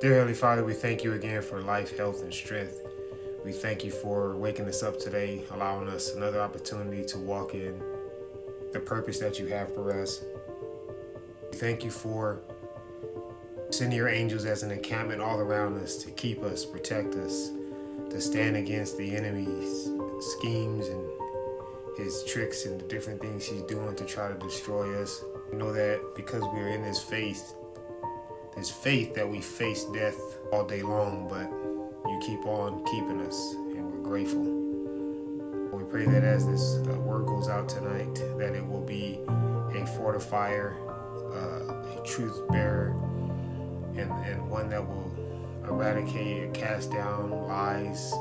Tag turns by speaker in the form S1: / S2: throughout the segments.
S1: Dear Heavenly Father, we thank you again for life, health, and strength. We thank you for waking us up today, allowing us another opportunity to walk in the purpose that you have for us. We thank you for sending your angels as an encampment all around us to keep us, protect us, to stand against the enemy's schemes and his tricks and the different things he's doing to try to destroy us. We know that because we are in this faith, this faith that we face death all day long, but you keep on keeping us, and we're grateful. We pray that as this uh, word goes out tonight, that it will be a fortifier, uh, a truth bearer, and, and one that will eradicate and cast down lies,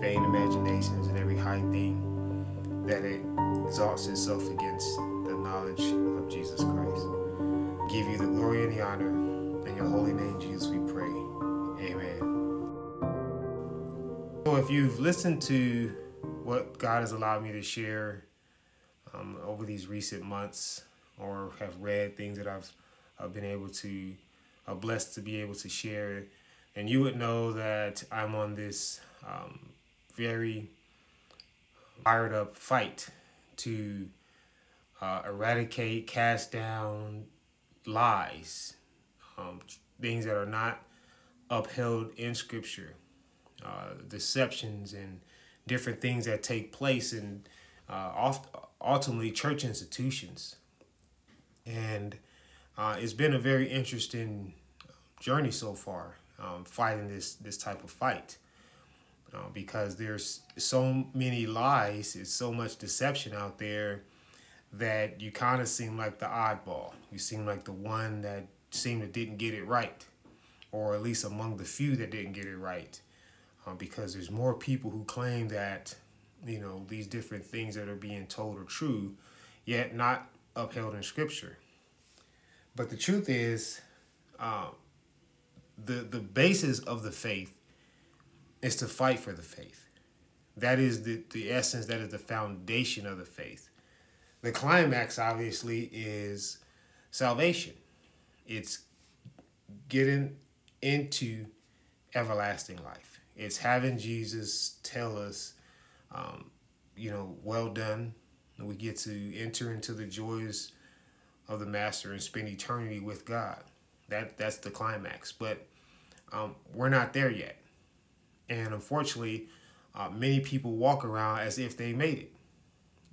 S1: vain imaginations, and every high thing that it exalts itself against the knowledge of Jesus Christ. Give you the glory and the honor. In your holy name, Jesus, we pray. Amen. So, if you've listened to what God has allowed me to share um, over these recent months, or have read things that I've, I've been able to, uh, blessed to be able to share, and you would know that I'm on this um, very fired up fight to uh, eradicate, cast down lies, um, things that are not upheld in Scripture, uh, deceptions, and different things that take place in uh, ultimately church institutions. And uh, it's been a very interesting journey so far, um, fighting this this type of fight. Uh, because there's so many lies, it's so much deception out there that you kind of seem like the oddball. You seem like the one that seemed to didn't get it right, or at least among the few that didn't get it right. Uh, because there's more people who claim that, you know, these different things that are being told are true, yet not upheld in Scripture. But the truth is, uh, the the basis of the faith is to fight for the faith. That is the, the essence, that is the foundation of the faith. The climax, obviously, is salvation. It's getting into everlasting life. It's having Jesus tell us, um, you know, well done. We get to enter into the joys of the Master and spend eternity with God. That that's the climax. But um, we're not there yet and unfortunately, uh, many people walk around as if they made it.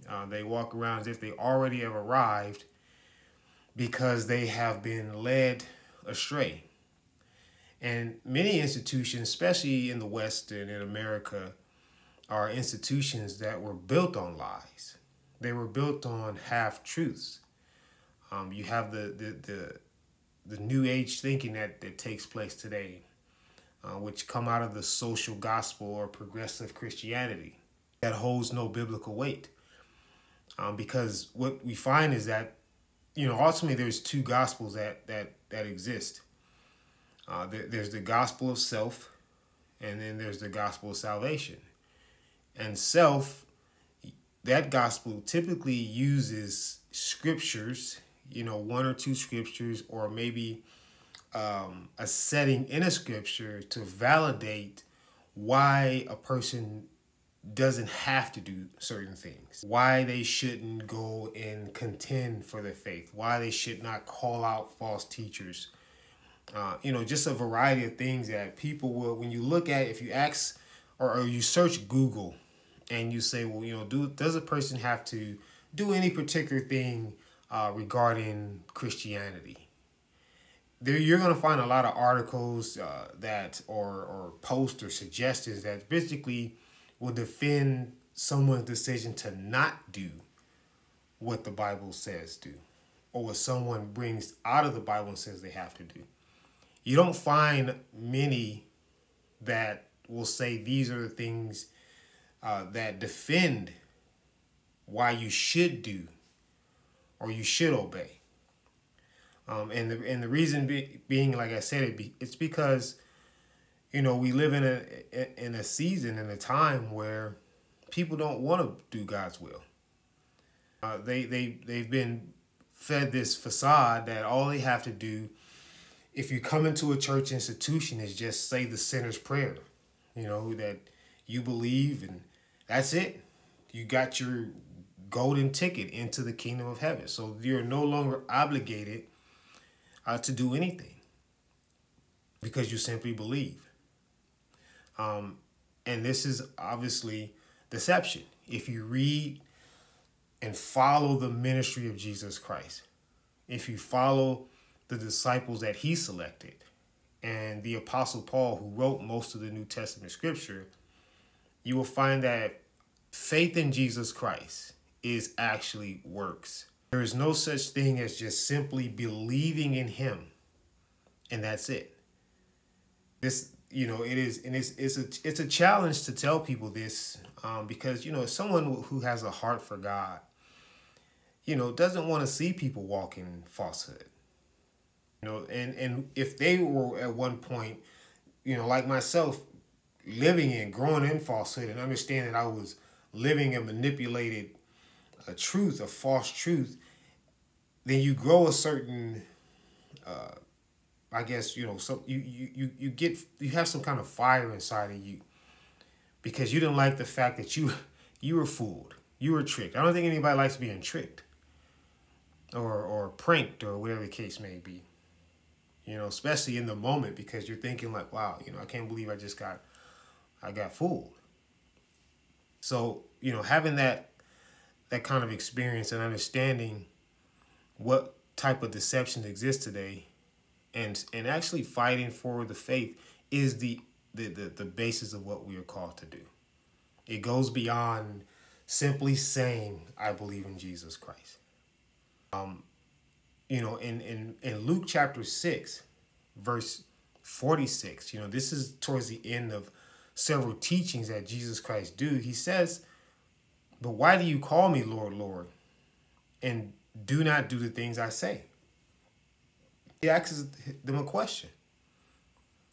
S1: Uh, they walk around as if they already have arrived because they have been led astray. And many institutions, especially in the West and in America, are institutions that were built on lies. They were built on half truths. Um, you have the, the, the, the new age thinking that, that takes place today uh, which come out of the social gospel or progressive Christianity that holds no biblical weight. Um, because what we find is that, you know, ultimately there's two gospels that that that exist. Uh, there, there's the gospel of self, and then there's the gospel of salvation. And self, that gospel typically uses scriptures, you know, one or two scriptures, or maybe um, a setting in a scripture to validate why a person doesn't have to do certain things, why they shouldn't go and contend for their faith, why they should not call out false teachers. Uh, you know, just a variety of things that people will, when you look at, if you ask or, or you search Google and you say, well, you know, do does a person have to do any particular thing uh, regarding Christianity? there you're going to find a lot of articles uh, that or or posts or suggestions that basically will defend someone's decision to not do what the Bible says do or what someone brings out of the Bible and says they have to do. You don't find many that will say these are the things uh, that defend why you should do or you should obey. Um, and the and the reason be, being, like I said, it be, it's because, you know, we live in a in a season in a time where people don't want to do God's will. Uh, they they they've been fed this facade that all they have to do if you come into a church institution, is just say the sinner's prayer, you know, that you believe and that's it. You got your golden ticket into the kingdom of heaven. So you're no longer obligated uh, to do anything because you simply believe. Um, and this is obviously deception. If you read and follow the ministry of Jesus Christ, if you follow the disciples that he selected, and the Apostle Paul, who wrote most of the New Testament scripture, you will find that faith in Jesus Christ is actually works. There is no such thing as just simply believing in him and that's it. This you know it is and it's it's a it's a challenge to tell people this um, because you know someone who has a heart for God you know doesn't want to see people walk in falsehood. You know and and if they were at one point you know like myself living in growing in falsehood and understanding I was living a manipulated a truth a false truth then you grow a certain uh, I guess you know so you, you you you get you have some kind of fire inside of you because you didn't like the fact that you you were fooled. You were tricked. I don't think anybody likes being tricked or or pranked or whatever the case may be you know especially in the moment because you're thinking like wow you know I can't believe I just got I got fooled. So you know having that that kind of experience and understanding what type of deception exists today and and actually fighting for the faith is the the, the, the basis of what we are called to do. It goes beyond simply saying, I believe in Jesus Christ. Um, you know, in, in, in Luke chapter 6, verse 46, you know, this is towards the end of several teachings that Jesus Christ do. He says, But why do you call me Lord, Lord, and do not do the things I say? He asks them a question.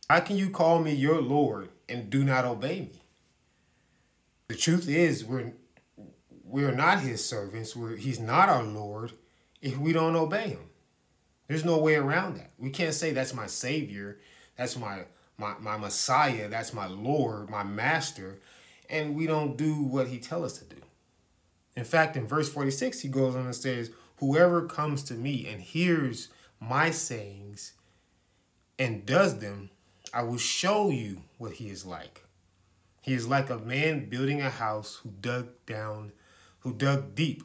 S1: How can you call me your Lord and do not obey me? The truth is we're we're not his servants. We're, he's not our Lord if we don't obey him. There's no way around that. We can't say that's my savior, that's my my, my Messiah, that's my Lord, my master, and we don't do what he tells us to do. In fact, in verse 46, he goes on and says, Whoever comes to me and hears my sayings and does them, I will show you what he is like. He is like a man building a house who dug down, who dug deep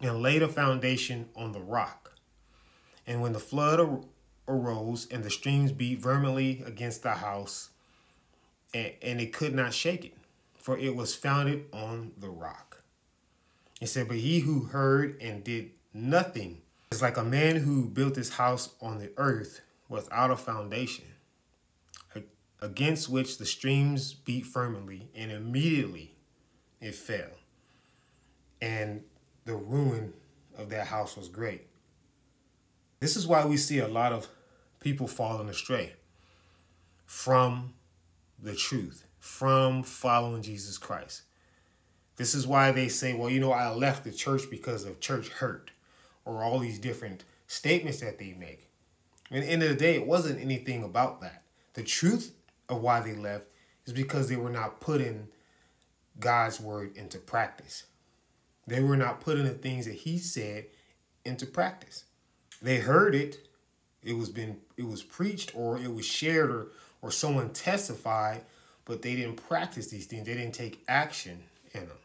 S1: and laid a foundation on the rock. And when the flood ar- arose and the streams beat vehemently against the house, and, and it could not shake it, for it was founded on the rock. He said, But he who heard and did nothing it's like a man who built his house on the earth without a foundation, against which the streams beat firmly, and immediately it fell. And the ruin of that house was great. This is why we see a lot of people falling astray from the truth, from following Jesus Christ. This is why they say, well, you know, I left the church because of church hurt or all these different statements that they make. At the end of the day, it wasn't anything about that. The truth of why they left is because they were not putting God's word into practice. They were not putting the things that he said into practice. They heard it, it was been it was preached or it was shared or or someone testified, but they didn't practice these things. They didn't take action in them.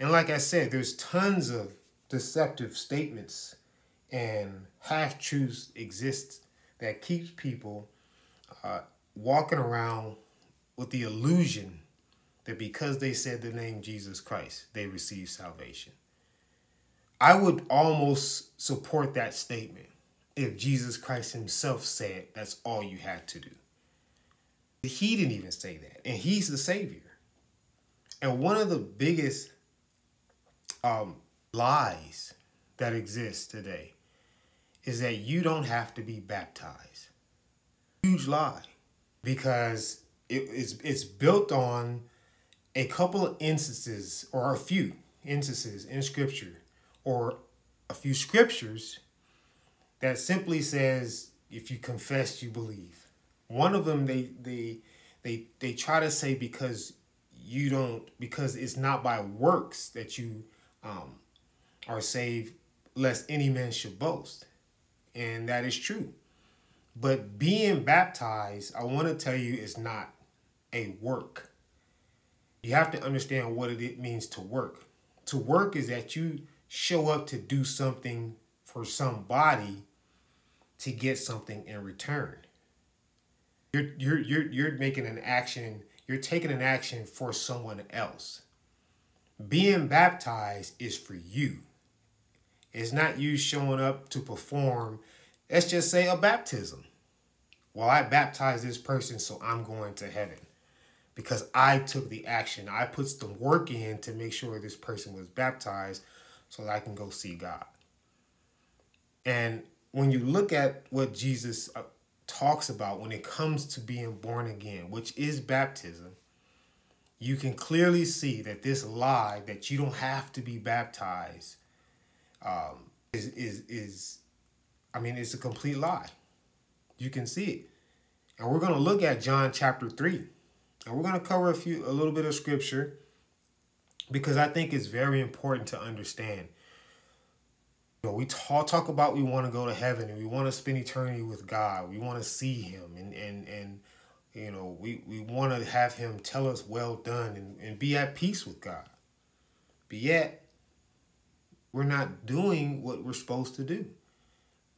S1: And like I said, there's tons of deceptive statements and half truths exist that keeps people uh, walking around with the illusion that because they said the name Jesus Christ, they receive salvation. I would almost support that statement if Jesus Christ himself said that's all you had to do. He didn't even say that, and he's the Savior. And one of the biggest um, lies that exist today is that you don't have to be baptized. Huge lie because it, it's, it's built on a couple of instances or a few instances in scripture or a few scriptures that simply says if you confess, you believe. One of them they they they they try to say because you don't because it's not by works that you um, are saved, lest any man should boast, and that is true. But being baptized, I want to tell you, is not a work. You have to understand what it means to work. To work is that you show up to do something for somebody to get something in return. You're you're you're you're making an action, you're taking an action for someone else. Being baptized is for you. It's not you showing up to perform, let's just say a baptism. Well, I baptized this person, so I'm going to heaven because I took the action. I put some work in to make sure this person was baptized so that I can go see God. And when you look at what Jesus uh, talks about when it comes to being born again, which is baptism, you can clearly see that this lie that you don't have to be baptized um, is, is, is, I mean, it's a complete lie. You can see it. And we're going to look at John chapter 3. And we're going to cover a few, a little bit of scripture because I think it's very important to understand you know, we talk, talk about we want to go to heaven and we want to spend eternity with God. We want to see him and, and, and you know, we, we want to have him tell us well done and, and be at peace with God. But yet, we're not doing what we're supposed to do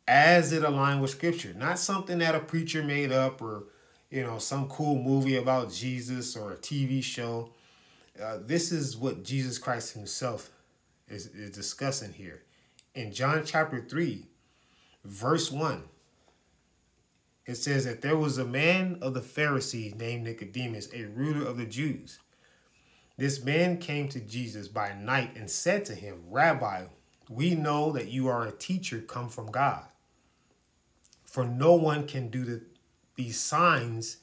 S1: as it aligned with scripture. Not something that a preacher made up or, you know, some cool movie about Jesus or a TV show. Uh, this is what Jesus Christ himself is, is discussing here in John chapter 3, verse 1, it says that there was a man of the Pharisees named Nicodemus, a ruler of the Jews. This man came to Jesus by night and said to him, Rabbi, we know that you are a teacher come from God. For no one can do the, these signs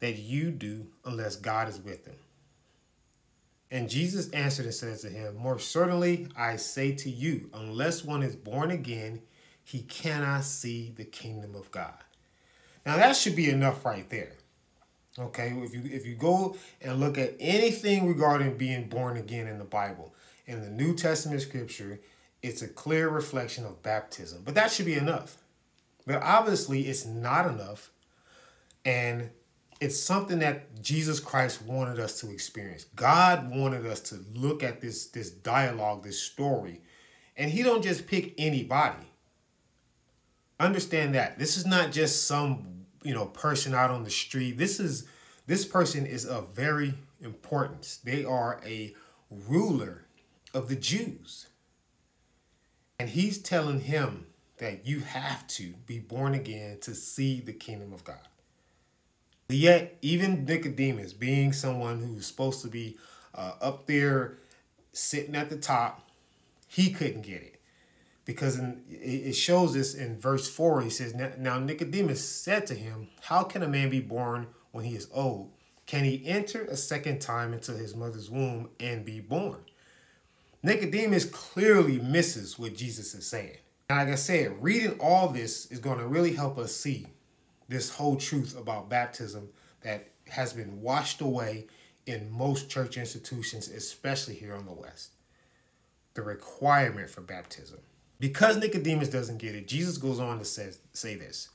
S1: that you do unless God is with him. And Jesus answered and said to him, More certainly I say to you, unless one is born again, he cannot see the kingdom of God. Now that should be enough right there. Okay, if you if you go and look at anything regarding being born again in the Bible, in the New Testament scripture, it's a clear reflection of baptism. But that should be enough. But obviously it's not enough. And it's something that Jesus Christ wanted us to experience. God wanted us to look at this this dialogue, this story, and he don't just pick anybody. Understand that. This is not just some, you know, person out on the street. This is this person is of very importance. They are a ruler of the Jews. And he's telling him that you have to be born again to see the kingdom of God. Yet, even Nicodemus, being someone who's supposed to be uh, up there sitting at the top, he couldn't get it. Because in, it shows this in verse 4. He says, Now Nicodemus said to him, How can a man be born when he is old? Can he enter a second time into his mother's womb and be born? Nicodemus clearly misses what Jesus is saying. And like I said, reading all this is going to really help us see this whole truth about baptism that has been washed away in most church institutions, especially here on the West. The requirement for baptism. Because Nicodemus doesn't get it, Jesus goes on to say, say this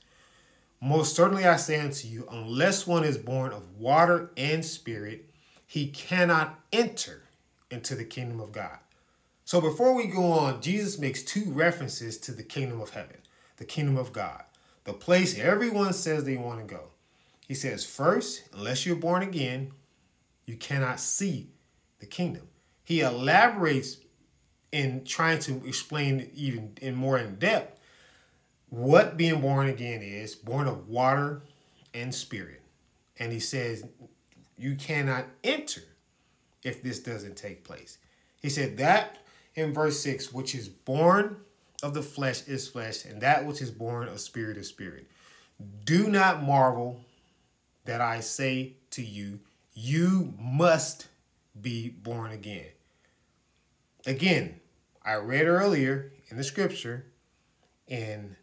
S1: Most certainly I say unto you, unless one is born of water and spirit, he cannot enter into the kingdom of God. So before we go on, Jesus makes two references to the kingdom of heaven, the kingdom of God the place everyone says they want to go. He says, first, unless you're born again, you cannot see the kingdom. He elaborates in trying to explain even in more in depth what being born again is born of water and spirit. And he says, you cannot enter if this doesn't take place. He said that in verse 6, which is born of the flesh is flesh, and that which is born of spirit is spirit. Do not marvel that I say to you, you must be born again. Again, I read earlier in the scripture in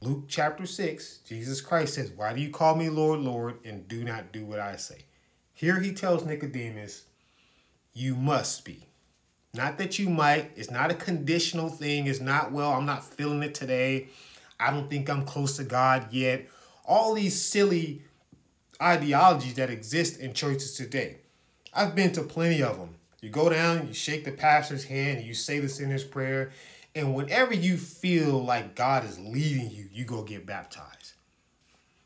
S1: Luke chapter 6, Jesus Christ says, Why do you call me Lord, Lord, and do not do what I say? Here he tells Nicodemus, You must be. Not that you might. It's not a conditional thing. It's not, well, I'm not feeling it today. I don't think I'm close to God yet. All these silly ideologies that exist in churches today. I've been to plenty of them. You go down, you shake the pastor's hand, you say the sinner's prayer, and whenever you feel like God is leading you, you go get baptized.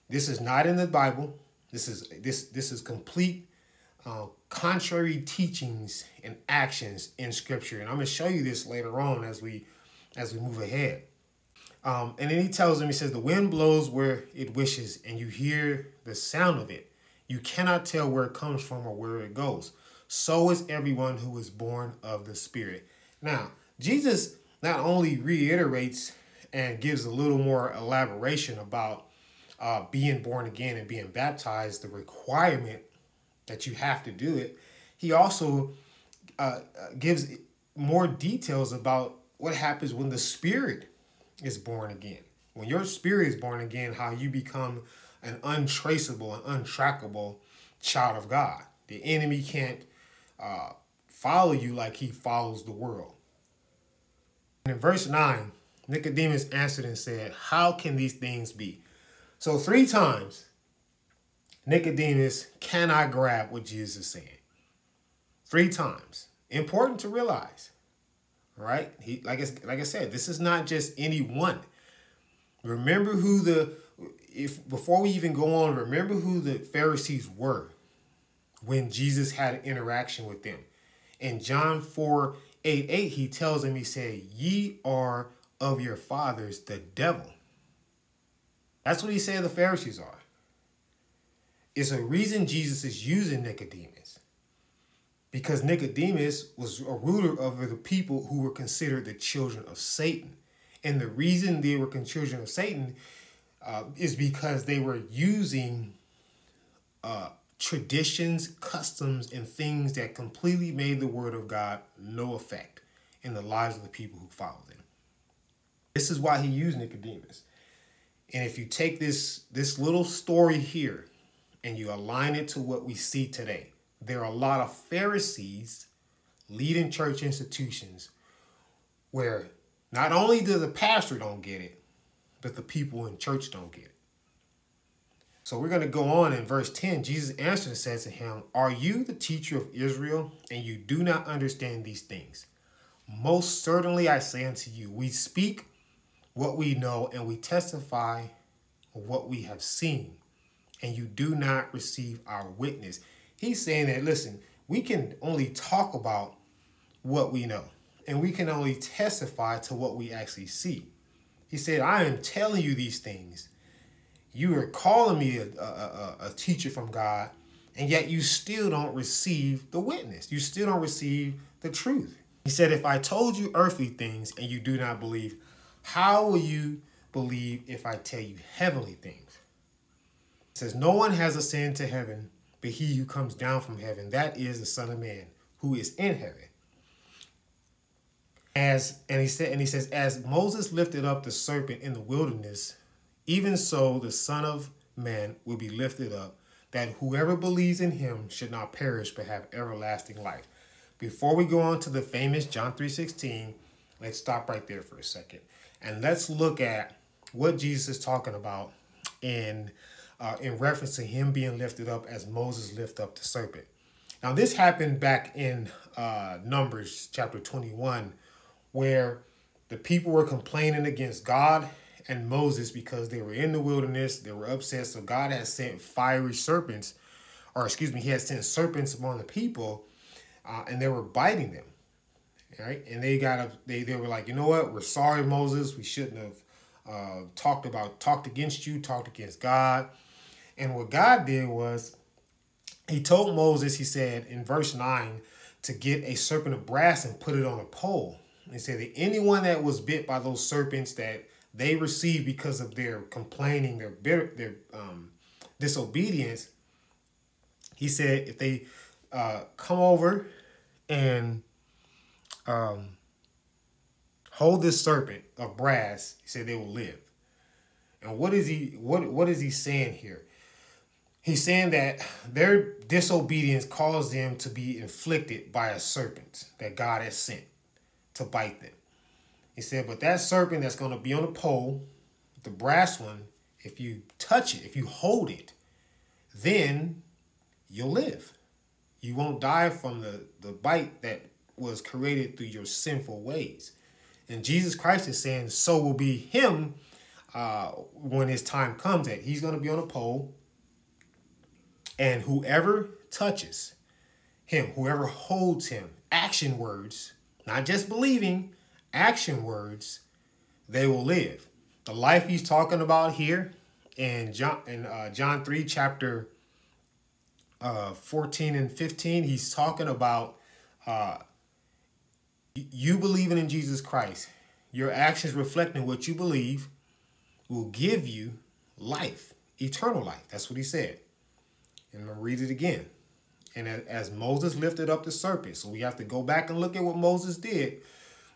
S1: This is not in the Bible. This is this this is complete uh, contrary teachings and actions in Scripture, and I'm going to show you this later on as we as we move ahead. Um, and then he tells him, he says, the wind blows where it wishes, and you hear the sound of it. You cannot tell where it comes from or where it goes. So is everyone who is born of the Spirit. Now, Jesus not only reiterates and gives a little more elaboration about uh, being born again and being baptized, the requirement that you have to do it, he also uh, gives more details about what happens when the Spirit is born again. When your spirit is born again, how you become an untraceable and untrackable child of God. The enemy can't uh, follow you like he follows the world. And in verse 9, Nicodemus answered and said, How can these things be? So, three times, Nicodemus cannot grab what Jesus is saying. Three times. Important to realize. Right? He like I, like I said, this is not just any one. Remember who the if before we even go on, remember who the Pharisees were when Jesus had an interaction with them. In John 4 8 8, he tells them, He said, Ye are of your fathers, the devil. That's what he said the Pharisees are. It's a reason Jesus is using Nicodemus. Because Nicodemus was a ruler over the people who were considered the children of Satan. And the reason they were children of Satan uh, is because they were using uh, traditions, customs, and things that completely made the word of God no effect in the lives of the people who followed them. This is why he used Nicodemus. And if you take this this little story here and you align it to what we see today, there are a lot of Pharisees leading church institutions where not only does the pastor don't get it, but the people in church don't get it. So we're going to go on in verse 10. Jesus answered and said to him, Are you the teacher of Israel, and you do not understand these things? Most certainly I say unto you, we speak what we know, and we testify what we have seen, and you do not receive our witness. He's saying that, listen, we can only talk about what we know, and we can only testify to what we actually see. He said, I am telling you these things you are calling me a, a, a, teacher from God, and yet you still don't receive the witness. You still don't receive the truth. He said, If I told you earthly things and you do not believe, how will you believe if I tell you heavenly things? Says, No one has ascended to heaven but he who comes down from heaven, that is the Son of Man who is in heaven. As and he said, and he says, as Moses lifted up the serpent in the wilderness, even so, the Son of Man will be lifted up, that whoever believes in him should not perish but have everlasting life. Before we go on to the famous John 3:16, let's stop right there for a second. And let's look at what Jesus is talking about in uh, in reference to him being lifted up as Moses lifted up the serpent. Now, this happened back in uh, Numbers chapter 21, where the people were complaining against God and Moses because they were in the wilderness. They were upset. So God had sent fiery serpents, or excuse me, he had sent serpents among the people, uh, and they were biting them. Right? And they got up, they, they were like, you know what? We're sorry, Moses. We shouldn't have uh, talked about, talked against you, talked against God. And what God did was he told Moses, he said in verse 9, to get a serpent of brass and put it on a pole. He said that anyone that was bit by those serpents that they receive because of their complaining, their bitter, their um, disobedience. He said, if they uh, come over and um, hold this serpent of brass, he said they will live. And what is he what what is he saying here? He's saying that their disobedience caused them to be inflicted by a serpent that God has sent to bite them. He said, but that serpent that's going to be on the pole, the brass one, if you touch it, if you hold it, then you'll live. You won't die from the, the bite that was created through your sinful ways. And Jesus Christ is saying, so will be him uh, when his time comes that he's going to be on a pole and whoever touches him, whoever holds him, action words, not just believing, action words, they will live. The life he's talking about here in John in uh, John 3 chapter uh, 14 and 15, he's talking about uh, you believing in Jesus Christ. Your actions reflecting what you believe will give you life, eternal life. That's what he said. And I'm to read it again. And as Moses lifted up the serpent, so we have to go back and look at what Moses did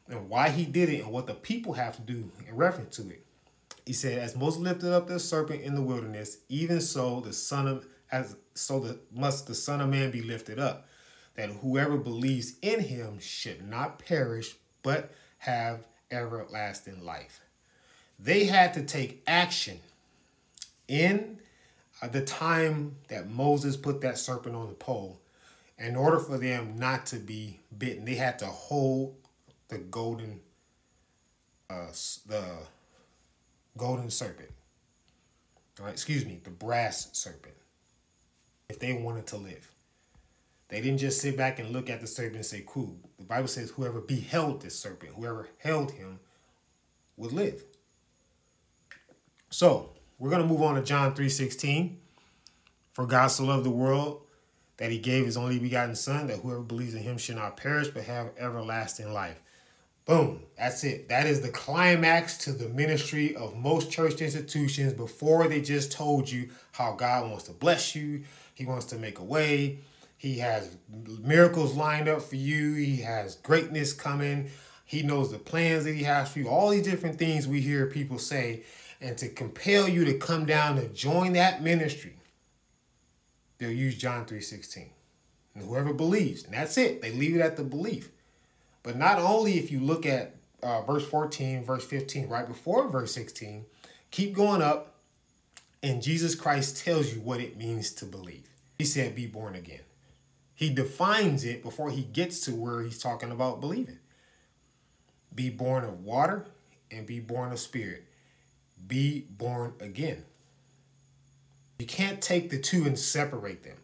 S1: and why he did it and what the people have to do in reference to it. He said, As Moses lifted up the serpent in the wilderness, even so the son of as so the must the Son of Man be lifted up, that whoever believes in him should not perish, but have everlasting life. They had to take action in uh, the time that Moses put that serpent on the pole, in order for them not to be bitten, they had to hold the golden, uh, the golden serpent. All right, excuse me, the brass serpent. If they wanted to live, they didn't just sit back and look at the serpent and say, "Cool." The Bible says, "Whoever beheld this serpent, whoever held him, would live." So we're going to move on to John 3.16. For God so loved the world that he gave his only begotten son, that whoever believes in him should not perish but have everlasting life. Boom. That's it. That is the climax to the ministry of most church institutions before they just told you how God wants to bless you. He wants to make a way. He has miracles lined up for you. He has greatness coming. He knows the plans that he has for you. All these different things we hear people say and to compel you to come down to join that ministry, they'll use John 3.16. And whoever believes, and that's it. They leave it at the belief. But not only if you look at uh, verse 14, verse 15, right before verse 16, keep going up, and Jesus Christ tells you what it means to believe. He said, be born again. He defines it before he gets to where he's talking about believing. Be born of water and be born of spirit be born again. You can't take the two and separate them.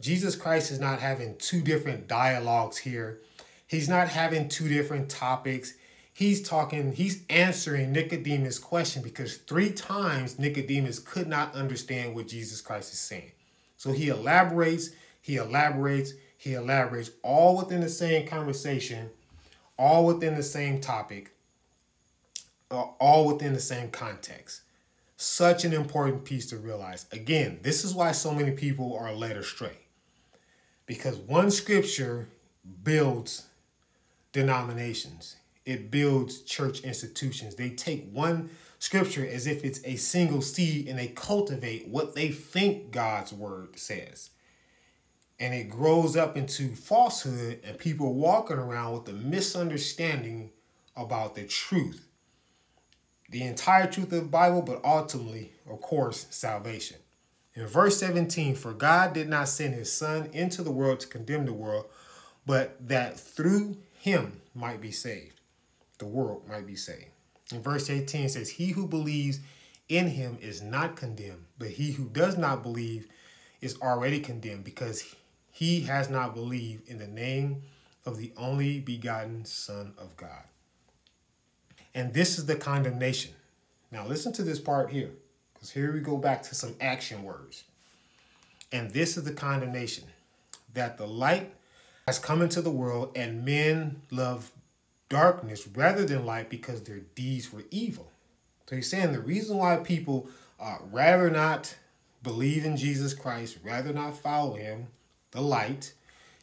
S1: Jesus Christ is not having two different dialogues here. He's not having two different topics. He's talking, he's answering Nicodemus' question because three times Nicodemus could not understand what Jesus Christ is saying. So he elaborates, he elaborates, he elaborates, all within the same conversation, all within the same topic, uh, all within the same context. Such an important piece to realize. Again, this is why so many people are led astray. Because one scripture builds denominations, it builds church institutions. They take one scripture as if it's a single seed and they cultivate what they think God's word says. And it grows up into falsehood, and people walking around with a misunderstanding about the truth the entire truth of the Bible, but ultimately, of course, salvation. In verse 17, for God did not send his Son into the world to condemn the world, but that through him might be saved. The world might be saved. In verse 18 says, He who believes in him is not condemned, but he who does not believe is already condemned because he has not believed in the name of the only begotten Son of God. And this is the condemnation. Now, listen to this part here, because here we go back to some action words. And this is the condemnation that the light has come into the world, and men love darkness rather than light because their deeds were evil. So he's saying the reason why people uh, rather not believe in Jesus Christ, rather not follow him, the light,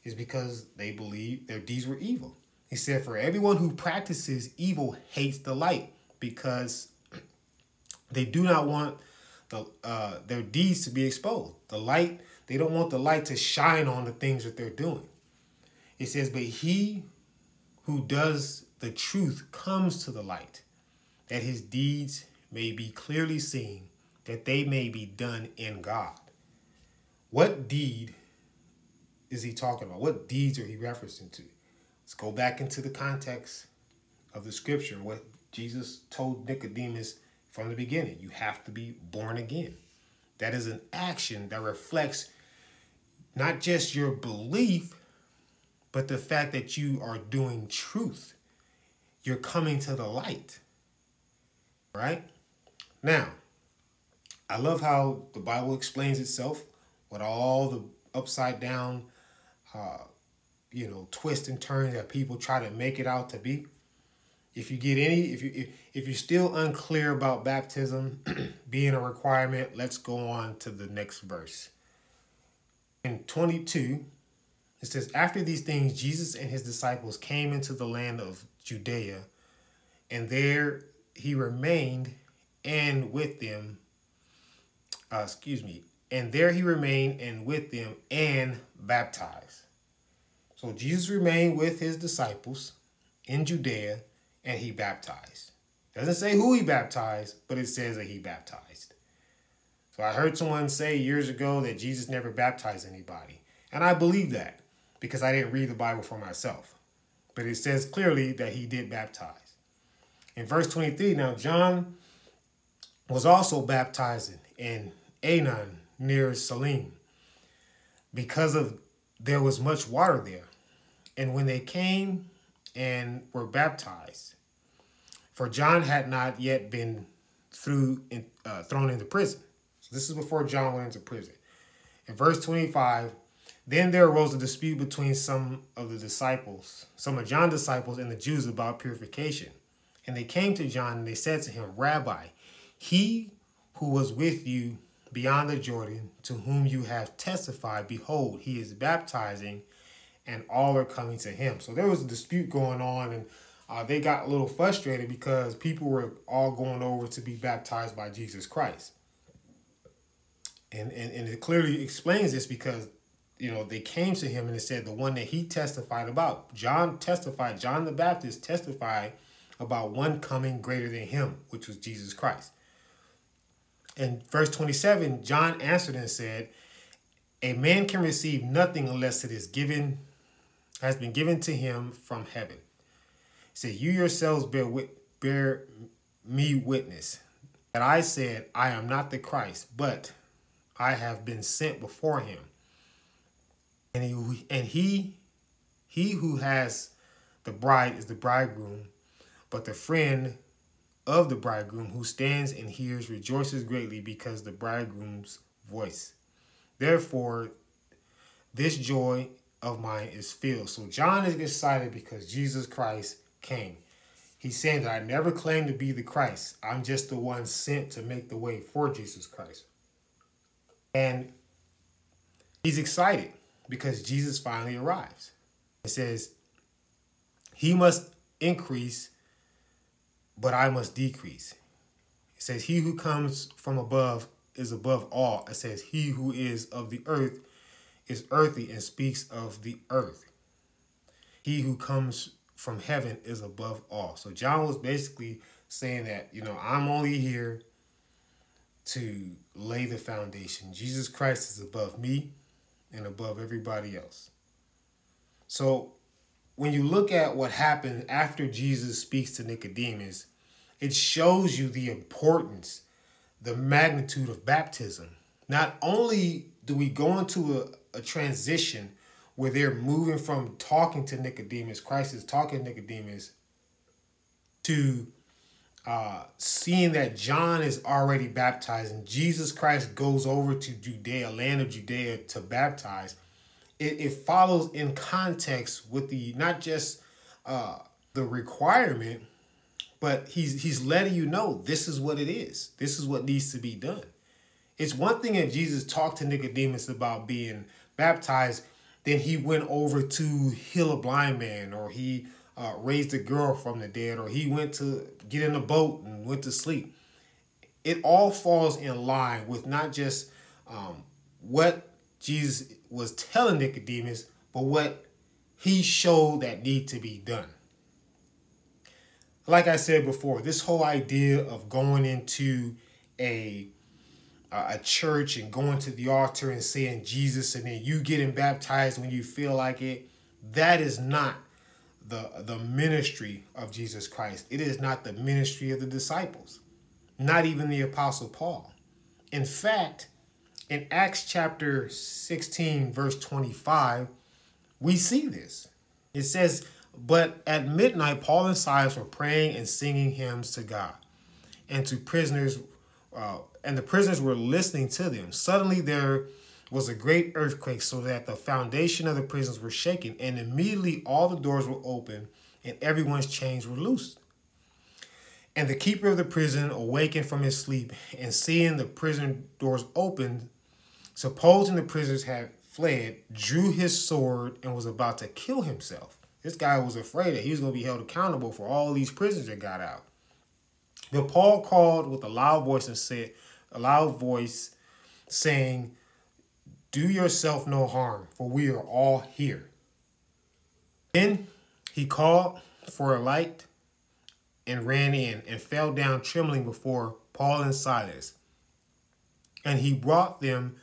S1: is because they believe their deeds were evil. He said, For everyone who practices evil hates the light because They do not want the uh, their deeds to be exposed. The light, they don't want the light to shine on the things that they're doing. It says, but he who does the truth comes to the light, that his deeds may be clearly seen, that they may be done in God. What deed is he talking about? What deeds are he referencing to? Let's go back into the context of the scripture, what Jesus told Nicodemus from the beginning. You have to be born again. That is an action that reflects not just your belief, but the fact that you are doing truth. You're coming to the light. Right? Now, I love how the Bible explains itself with all the upside down, uh, you know, twists and turns that people try to make it out to be. If you get any, if you if, if you're still unclear about baptism being a requirement, let's go on to the next verse. In 22, it says, After these things, Jesus and his disciples came into the land of Judea, and there he remained, and with them, uh, excuse me, and there he remained and with them and baptized. So Jesus remained with his disciples in Judea and he baptized. Doesn't say who he baptized, but it says that he baptized. So I heard someone say years ago that Jesus never baptized anybody. And I believe that because I didn't read the Bible for myself. But it says clearly that he did baptize. In verse 23, now John was also baptizing in Aenon near Salim because of there was much water there. And when they came and were baptized. For John had not yet been through in, uh, thrown into prison. So this is before John went into prison. In verse 25, then there arose a dispute between some of the disciples, some of John's disciples and the Jews about purification. And they came to John and they said to him, Rabbi, he who was with you beyond the Jordan, to whom you have testified, behold, he is baptizing and all are coming to him. So there was a dispute going on, and uh, they got a little frustrated because people were all going over to be baptized by Jesus Christ. And, and, and it clearly explains this because, you know, they came to him and it said the one that he testified about. John testified, John the Baptist testified about one coming greater than him, which was Jesus Christ. In verse 27, John answered and said, A man can receive nothing unless it is given has been given to him from heaven. He said, You yourselves bear, bear me witness that I said, I am not the Christ, but I have been sent before him. And he, and he, he who has the bride is the bridegroom, but the friend of the bridegroom who stands and hears rejoices greatly because the bridegroom's voice. Therefore, this joy of mine is filled. So John is excited because Jesus Christ came. He's saying that I never claimed to be the Christ. I'm just the one sent to make the way for Jesus Christ. And he's excited because Jesus finally arrives. It says, He must increase, but I must decrease. It says, He who comes from above is above all. It says, He who is of the earth is earthy and speaks of the earth. He who comes from heaven is above all. So John was basically saying that, you know, I'm only here to lay the foundation. Jesus Christ is above me and above everybody else. So when you look at what happened after Jesus speaks to Nicodemus, it shows you the importance, the magnitude of baptism. Not only do we go into a, a transition where they're moving from talking to Nicodemus, Christ is talking to Nicodemus, to uh, seeing that John is already baptized and Jesus Christ goes over to Judea, land of Judea, to baptize. It, it follows in context with the not just uh, the requirement, but he's he's letting you know this is what it is. This is what needs to be done. It's one thing if Jesus talked to Nicodemus about being baptized, then he went over to heal a blind man, or he uh, raised a girl from the dead, or he went to get in a boat and went to sleep. it all falls in line with not just um, what Jesus was telling Nicodemus, but what he showed that need to be done. Like I said before, this whole idea of going into a a church and going to the altar and saying Jesus and then you getting baptized when you feel like it, that is not the the ministry of Jesus Christ. It is not the ministry of the disciples, not even the apostle Paul. In fact, in Acts chapter 16 verse 25, we see this. It says, "But at midnight Paul and Silas were praying and singing hymns to God, and to prisoners uh, and the prisoners were listening to them. Suddenly there was a great earthquake, so that the foundation of the prisons were shaken, and immediately all the doors were open, and everyone's chains were loosed. And the keeper of the prison awakened from his sleep, and seeing the prison doors opened, supposing the prisoners had fled, drew his sword and was about to kill himself. This guy was afraid that he was going to be held accountable for all these prisoners that got out. But Paul called with a loud voice and said, a loud voice saying, Do yourself no harm, for we are all here. Then he called for a light and ran in and fell down trembling before Paul and Silas. And he brought them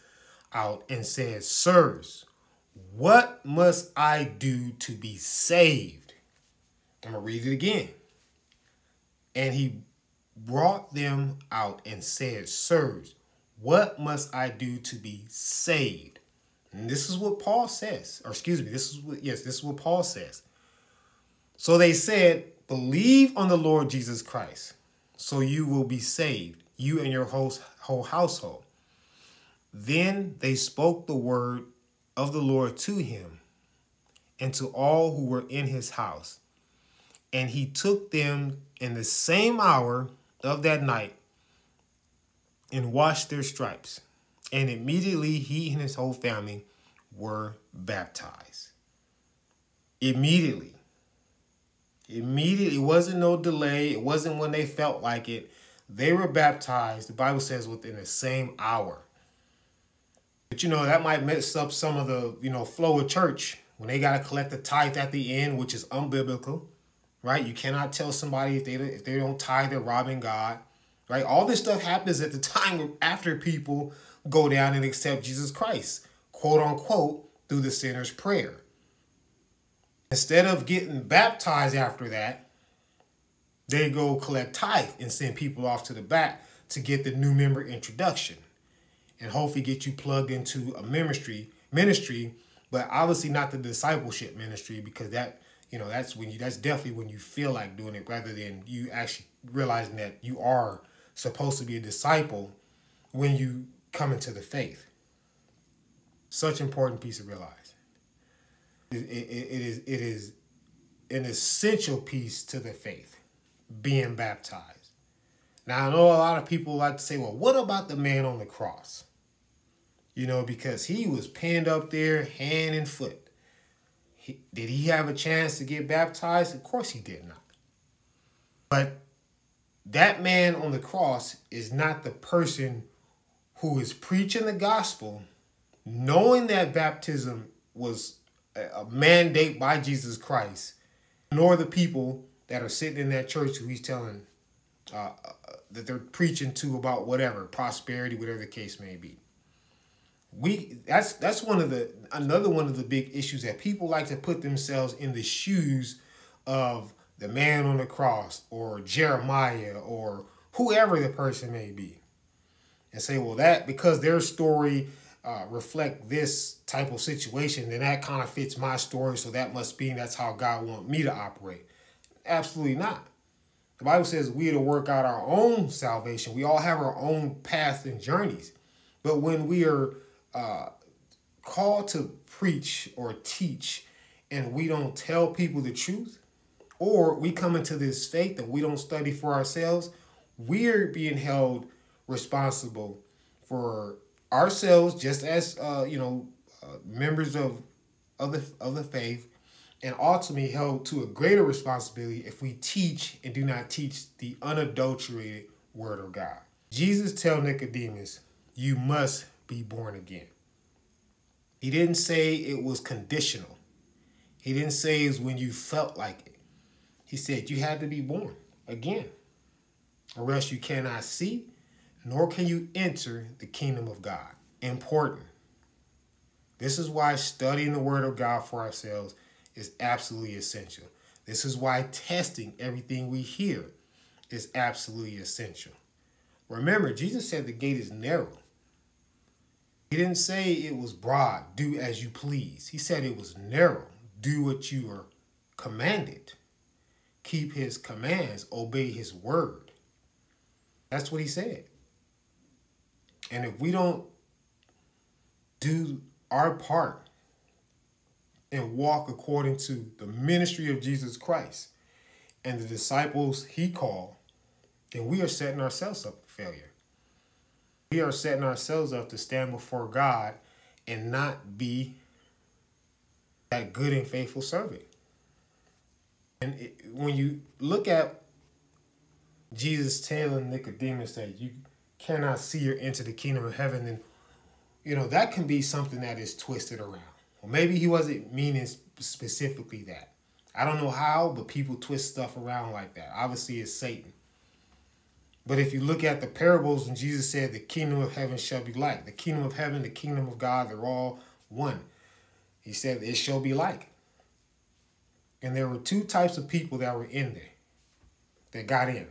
S1: out and said, Sirs, what must I do to be saved? I'm going to read it again. And he brought them out and said, Sirs, what must I do to be saved? And this is what Paul says, or excuse me, this is what, yes, this is what Paul says. So they said, Believe on the Lord Jesus Christ, so you will be saved, you and your whole, whole household. Then they spoke the word of the Lord to him and to all who were in his house. And he took them in the same hour of that night and washed their stripes. And immediately he and his whole family were baptized. Immediately. Immediately. It wasn't no delay. It wasn't when they felt like it. They were baptized, the Bible says, within the same hour. But you know, that might mess up some of the, you know, flow of church when they got to collect the tithe at the end, which is unbiblical right? You cannot tell somebody if they if they don't tithe, they're robbing God, right? All this stuff happens at the time after people go down and accept Jesus Christ, quote unquote, through the sinner's prayer. Instead of getting baptized after that, they go collect tithe and send people off to the back to get the new member introduction and hopefully get you plugged into a ministry ministry but obviously not the discipleship ministry because that you know that's when you that's definitely when you feel like doing it rather than you actually realizing that you are supposed to be a disciple when you come into the faith. Such important piece to realize it, it, it is it is an essential piece to the faith being baptized. Now i know a lot of people like to say well what about the man on the cross? You know because he was pinned up there hand and foot. He, did he have a chance to get baptized? Of course he did not. But that man on the cross is not the person who is preaching the gospel, knowing that baptism was a mandate by Jesus Christ, nor the people that are sitting in that church who he's telling uh, uh, that they're preaching to about whatever prosperity, whatever the case may be. We that's that's one of the another one of the big issues that people like to put themselves in the shoes of the man on the cross or Jeremiah or whoever the person may be and say well that because their story uh, reflect this type of situation then that kind of fits my story so that must be that's how god want me to operate. Absolutely not. The bible says we are to work out our own salvation. We all have our own paths and journeys. But when we are uh, called to preach or teach and we don't tell people the truth, or we come into this faith and we don't study for ourselves, we're being held responsible for ourselves just as uh, you know uh, members of of the of the faith and ultimately held to a greater responsibility if we teach and do not teach the unadulterated word of God. Jesus tell Nicodemus, you must be born again. He didn't say it was conditional. He didn't say it's when you felt like it. He said you had to be born again, or else you cannot see, nor can you enter the kingdom of God. Important. This is why studying the Word of God for ourselves is absolutely essential. This is why testing everything we hear is absolutely essential. Remember, Jesus said the gate is narrow. He didn't say it was broad, do as you please. He said it was narrow, do what you are commanded. Keep his commands, obey his word. That's what he said. And if we don't do our part and walk according to the ministry of Jesus Christ and the disciples he called, then we are setting ourselves up for failure. We are setting ourselves up to stand before God and not be that good and faithful servant. And it, when you look at Jesus telling Nicodemus that you cannot see or enter the kingdom of heaven, then you know that can be something that is twisted around. Or maybe he wasn't meaning specifically that. I don't know how, but people twist stuff around like that. Obviously, it's Satan. But if you look at the parables, and Jesus said, The kingdom of heaven shall be like. The kingdom of heaven, the kingdom of God, they're all one. He said, It shall be like. And there were two types of people that were in there that got in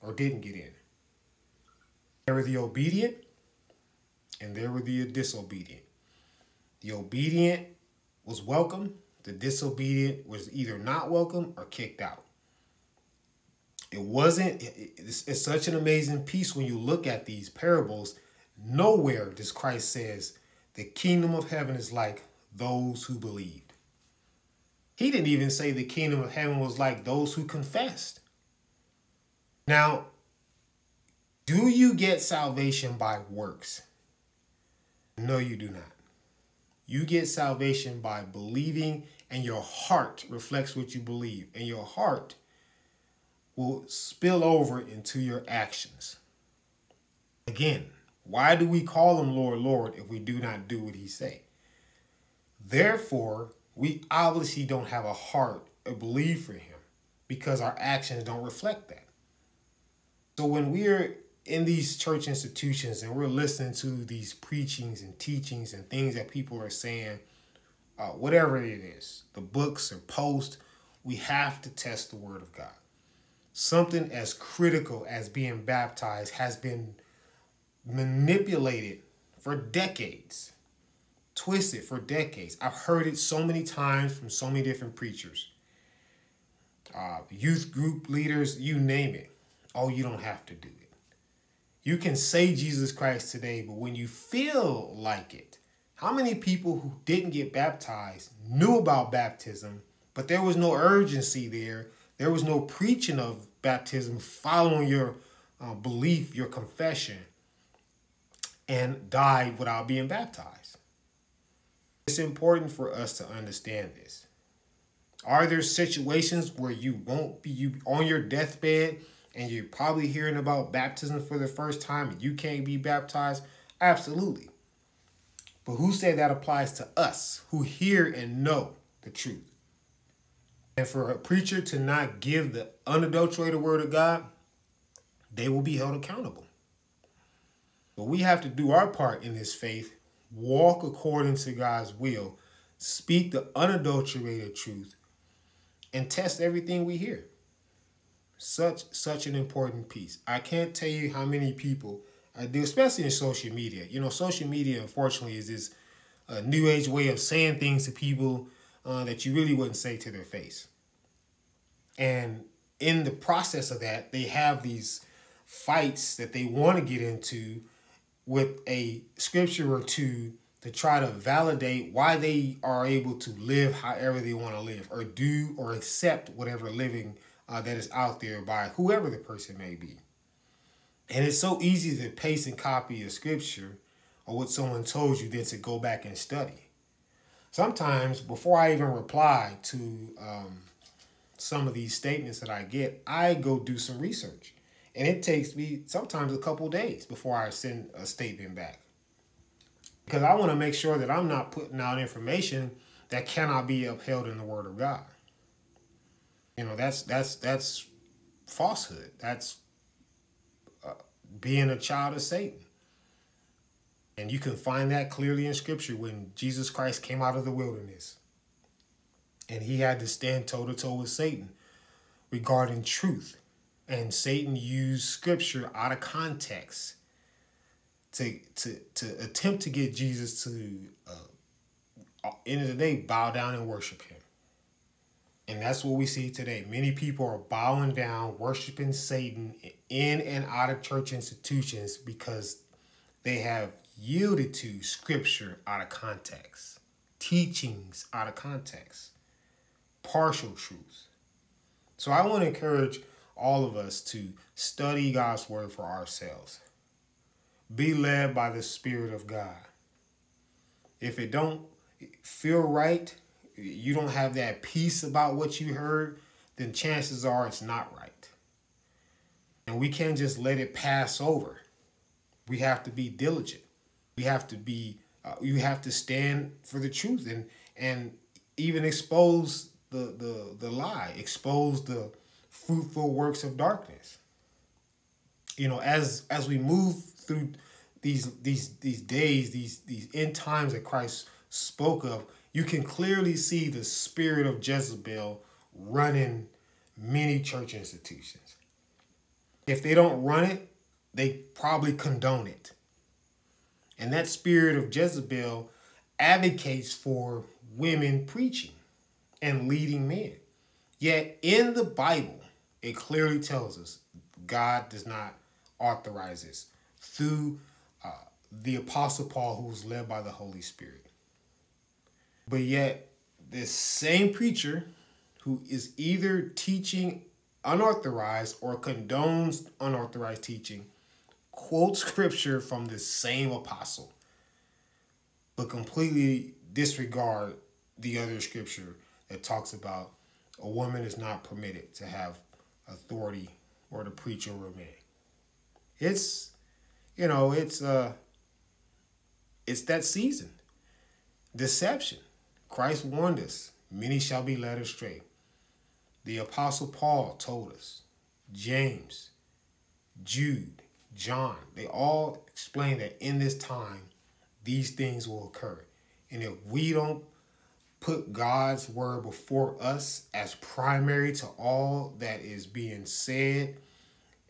S1: or didn't get in. There were the obedient and there were the disobedient. The obedient was welcome, the disobedient was either not welcome or kicked out. It wasn't, it's, it's such an amazing piece when you look at these parables. Nowhere does Christ says the kingdom of heaven is like those who believed. He didn't even say the kingdom of heaven was like those who confessed. Now, do you get salvation by works? No, you do not. You get salvation by believing, and your heart reflects what you believe, and your heart will spill over into your actions. Again, why do we call him Lord, Lord if we do not do what he say? Therefore, we obviously don't have a heart, a belief for him because our actions don't reflect that. So when we're in these church institutions and we're listening to these preachings and teachings and things that people are saying, uh, whatever it is, the books or posts, we have to test the word of God. Something as critical as being baptized has been manipulated for decades, twisted for decades. I've heard it so many times from so many different preachers, uh, youth group leaders, you name it. Oh, you don't have to do it. You can say Jesus Christ today, but when you feel like it, how many people who didn't get baptized knew about baptism, but there was no urgency there? There was no preaching of baptism following your uh, belief, your confession, and died without being baptized. It's important for us to understand this. Are there situations where you won't be you on your deathbed and you're probably hearing about baptism for the first time and you can't be baptized? Absolutely. But who said that applies to us who hear and know the truth? And for a preacher to not give the unadulterated word of God, they will be held accountable. But we have to do our part in this faith, walk according to God's will, speak the unadulterated truth, and test everything we hear such such an important piece. I can't tell you how many people I do, especially in social media. You know, social media unfortunately is this uh, new age way of saying things to people uh, that you really wouldn't say to their face. And in the process of that, they have these fights that they want to get into with a scripture or two to try to validate why they are able to live however they want to live or do or accept whatever living uh, that is out there by whoever the person may be. And it's so easy to paste and copy a scripture or what someone told you than to go back and study. Sometimes, before I even reply to um, some of these statements that I get, I go do some research. And it takes me sometimes a couple days before I send a statement back. Because I want to make sure that I'm not putting out information that cannot be upheld in the Word of God. You know, that's that's that's falsehood. That's uh, being a child of Satan. And you can find that clearly in Scripture when Jesus Christ came out of the wilderness and he had to stand toe to toe with Satan regarding truth. And Satan used Scripture out of context to to to attempt to get Jesus to uh, end of the day bow down and worship him. And that's what we see today. Many people are bowing down, worshiping Satan in and out of church institutions because they have yielded to scripture out of context, teachings out of context, partial truths. So I want to encourage all of us to study God's word for ourselves. Be led by the Spirit of God. If it don't feel right, you don't have that peace about what you heard, then chances are it's not right. And we can't just let it pass over. We have to be diligent. We have to be uh, you have to stand for the truth and and even expose the the the lie, expose the fruitful works of darkness. You know, as as we move through these these these days, these these end times that Christ spoke of, you can clearly see the spirit of Jezebel running many church institutions. If they don't run it, they probably condone it. And that spirit of Jezebel advocates for women preaching and leading men. Yet in the Bible, it clearly tells us God does not authorize this through uh, the Apostle Paul, who was led by the Holy Spirit. But yet, this same preacher who is either teaching unauthorized or condones unauthorized teaching quotes scripture from the same apostle, but completely disregard the other scripture that talks about a woman is not permitted to have authority or to preach over a. It's, you know, it's uh, it's that season. Deception. Christ warned us, many shall be led astray. The Apostle Paul told us, James, Jude, John, they all explain that in this time, these things will occur. And if we don't put God's word before us as primary to all that is being said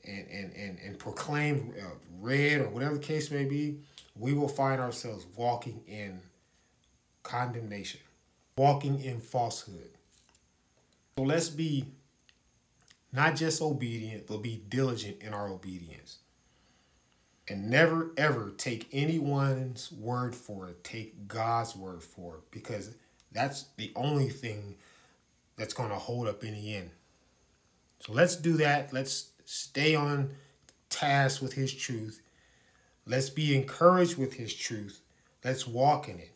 S1: and, and, and, and proclaimed, uh, read, or whatever the case may be, we will find ourselves walking in condemnation, walking in falsehood. So let's be not just obedient, but be diligent in our obedience. And never ever take anyone's word for it. Take God's word for it because that's the only thing that's going to hold up in the end. So let's do that. Let's stay on task with His truth. Let's be encouraged with His truth. Let's walk in it,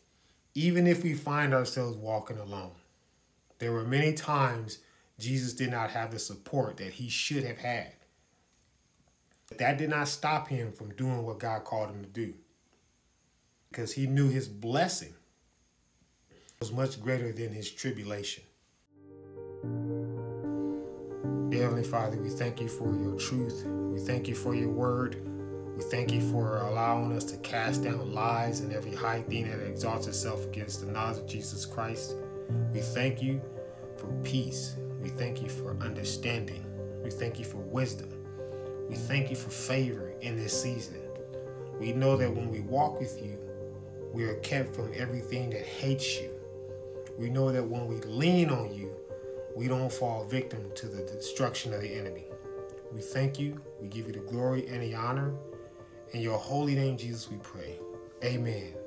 S1: even if we find ourselves walking alone. There were many times Jesus did not have the support that he should have had. But that did not stop him from doing what God called him to do. Because he knew his blessing was much greater than his tribulation. Dear Heavenly Father, we thank you for your truth. We thank you for your word. We thank you for allowing us to cast down lies and every high thing that exalts itself against the knowledge of Jesus Christ. We thank you for peace. We thank you for understanding. We thank you for wisdom. We thank you for favor in this season. We know that when we walk with you, we are kept from everything that hates you. We know that when we lean on you, we don't fall victim to the destruction of the enemy. We thank you. We give you the glory and the honor. In your holy name, Jesus, we pray. Amen.